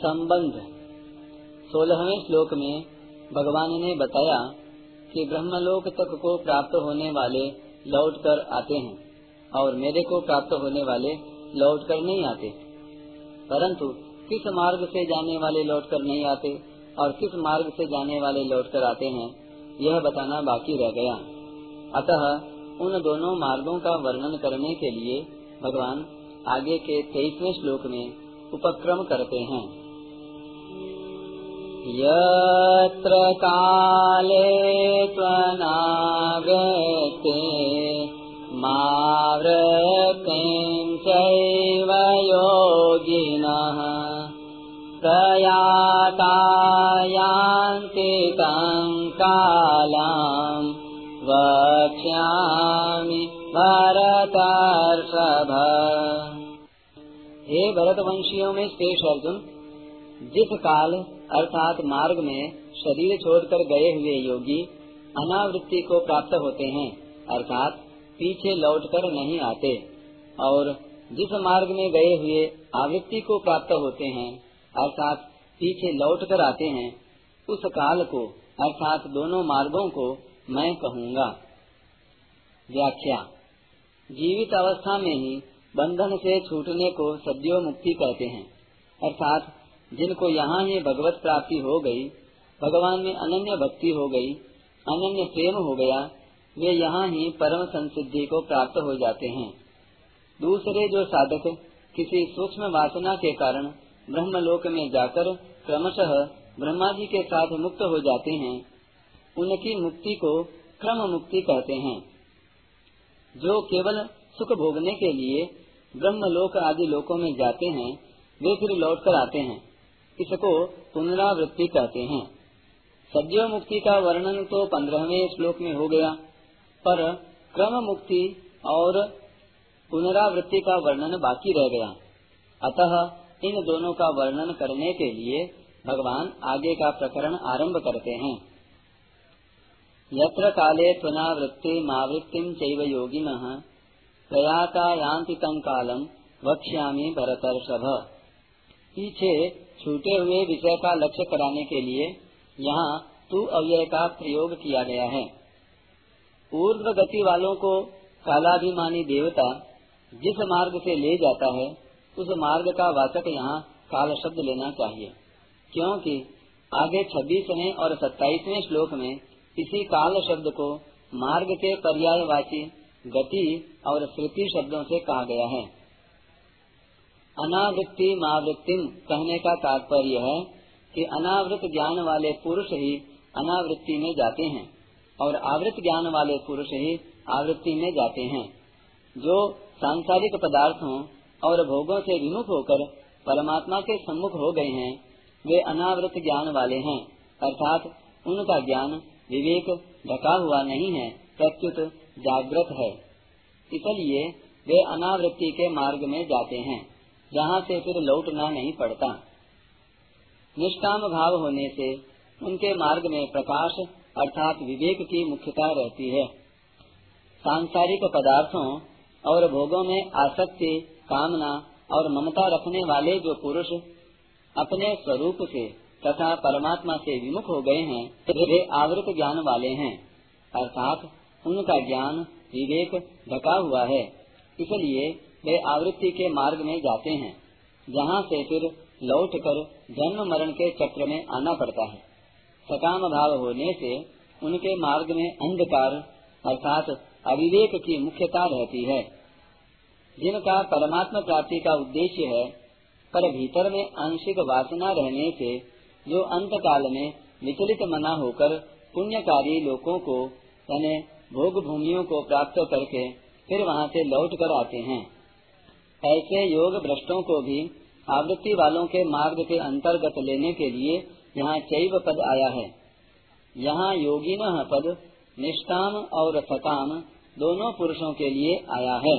संबंध। सोलहवें श्लोक में भगवान ने बताया कि ब्रह्मलोक तक को प्राप्त होने वाले लौट कर आते हैं और मेरे को प्राप्त होने वाले लौट कर नहीं आते। परंतु किस मार्ग से जाने वाले लौट कर नहीं आते और किस मार्ग से जाने वाले लौट कर आते हैं, यह बताना बाकी रह गया। अतः उन दोनों मार्गों का वर्णन करने के लिए भगवान आगे के तेईसवें श्लोक में उपक्रम करते हैं। यत्र काले त्वनावृते मावृत्तिं चैव योगिनः प्रयाता यान्ति तं कालम् वक्ष्यामि भरतर्षभ। हे भरतवंशियों में जिस काल अर्थात मार्ग में शरीर छोड़कर गए हुए योगी अनावृत्ति को प्राप्त होते हैं, अर्थात पीछे लौटकर नहीं आते। और जिस मार्ग में गए हुए आवृत्ति को प्राप्त होते हैं, अर्थात पीछे लौट कर आते हैं, उस काल को, अर्थात दोनों मार्गों को मैं कहूँगा। व्याख्या। जीवित अवस्था में ही बंधन से छूटने को सद्यो मुक्ति कहते हैं, अर्थात जिनको यहाँ ही भगवत प्राप्ति हो गई, भगवान में अनन्य भक्ति हो गई, अनन्य प्रेम हो गया, वे यहाँ ही परम संसिद्धि को प्राप्त हो जाते हैं। दूसरे जो साधक किसी सूक्ष्म वासना के कारण ब्रह्मलोक में जाकर क्रमशः ब्रह्मा जी के साथ मुक्त हो जाते हैं, उनकी मुक्ति को क्रम मुक्ति कहते हैं। जो केवल सुख भोगने के लिए ब्रह्मलोक आदि लोकों में जाते हैं, वे फिर लौट कर आते हैं। इसको पुनरावृत्ति कहते हैं? सद्यो मुक्ति का वर्णन तो पंद्रहवें श्लोक में हो गया, पर क्रम मुक्ति और पुनरावृत्ति का वर्णन बाकी रह गया। अतः इन दोनों का वर्णन करने के लिए भगवान आगे का प्रकरण आरंभ करते हैं। यत्र काले पुनरावृत्ति मावृत्ति चैव योगिन प्रयाता यान्ति कालम वक्ष्यामि भरतर्षभ। पीछे छूटे हुए विषय का लक्ष्य कराने के लिए यहाँ तू अव्यय का प्रयोग किया गया है। ऊर्ध्व गति वालों को कालाभिमानी देवता जिस मार्ग से ले जाता है, उस मार्ग का वाचक यहाँ काल शब्द लेना चाहिए। क्योंकि आगे छब्बीसवें और सत्ताईसवें श्लोक में इसी काल शब्द को मार्ग के पर्यायवाची गति और श्रुति शब्दों से कहा गया है। अनावृत्ति मावृत्ति कहने का तात्पर्य है कि अनावृत ज्ञान वाले पुरुष ही अनावृत्ति में जाते हैं और आवृत ज्ञान वाले पुरुष ही आवृत्ति में जाते हैं। जो सांसारिक पदार्थों और भोगों से विमुख होकर परमात्मा के सम्मुख हो गए हैं, वे अनावृत ज्ञान वाले हैं। अर्थात उनका ज्ञान विवेक ढका हुआ नहीं है, प्रत्युत जागृत है। इसलिए वे अनावृत्ति के मार्ग में जाते हैं। जहाँ से फिर लौटना नहीं पड़ता। निष्काम भाव होने से उनके मार्ग में प्रकाश अर्थात विवेक की मुख्यता रहती है। सांसारिक पदार्थों और भोगों में आसक्ति, कामना और ममता रखने वाले जो पुरुष अपने स्वरूप से तथा परमात्मा से विमुख हो गए हैं, वे आवृत ज्ञान वाले हैं। अर्थात उनका ज्ञान विवेक ढका हुआ है। इसलिए वे आवृत्ति के मार्ग में जाते हैं, जहाँ से फिर लौट कर जन्म मरण के चक्र में आना पड़ता है। सकाम भाव होने से उनके मार्ग में अंधकार, अर्थात अविवेक की मुख्यता रहती है। जिनका परमात्मा प्राप्ति का उद्देश्य है, पर भीतर में आंशिक वासना रहने से जो अंत काल में विचलित मना होकर पुण्यकारी लोगों को, यानी भोग भूमियों को प्राप्त करके फिर वहाँ से लौट कर आते हैं। ऐसे योग भ्रष्टों को भी आवृत्ति वालों के मार्ग के अंतर्गत लेने के लिए यहाँ चैव पद आया है। यहाँ योगी न पद निष्काम और सकाम दोनों पुरुषों के लिए आया है।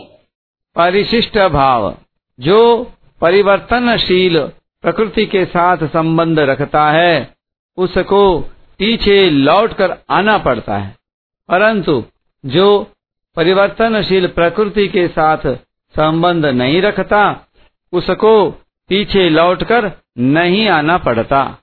परिशिष्ट भाव, जो परिवर्तनशील प्रकृति के साथ संबंध रखता है, उसको पीछे लौट कर आना पड़ता है। परंतु जो परिवर्तनशील प्रकृति के साथ संबंध नहीं रखता उसको पीछे लौटकर नहीं आना पड़ता।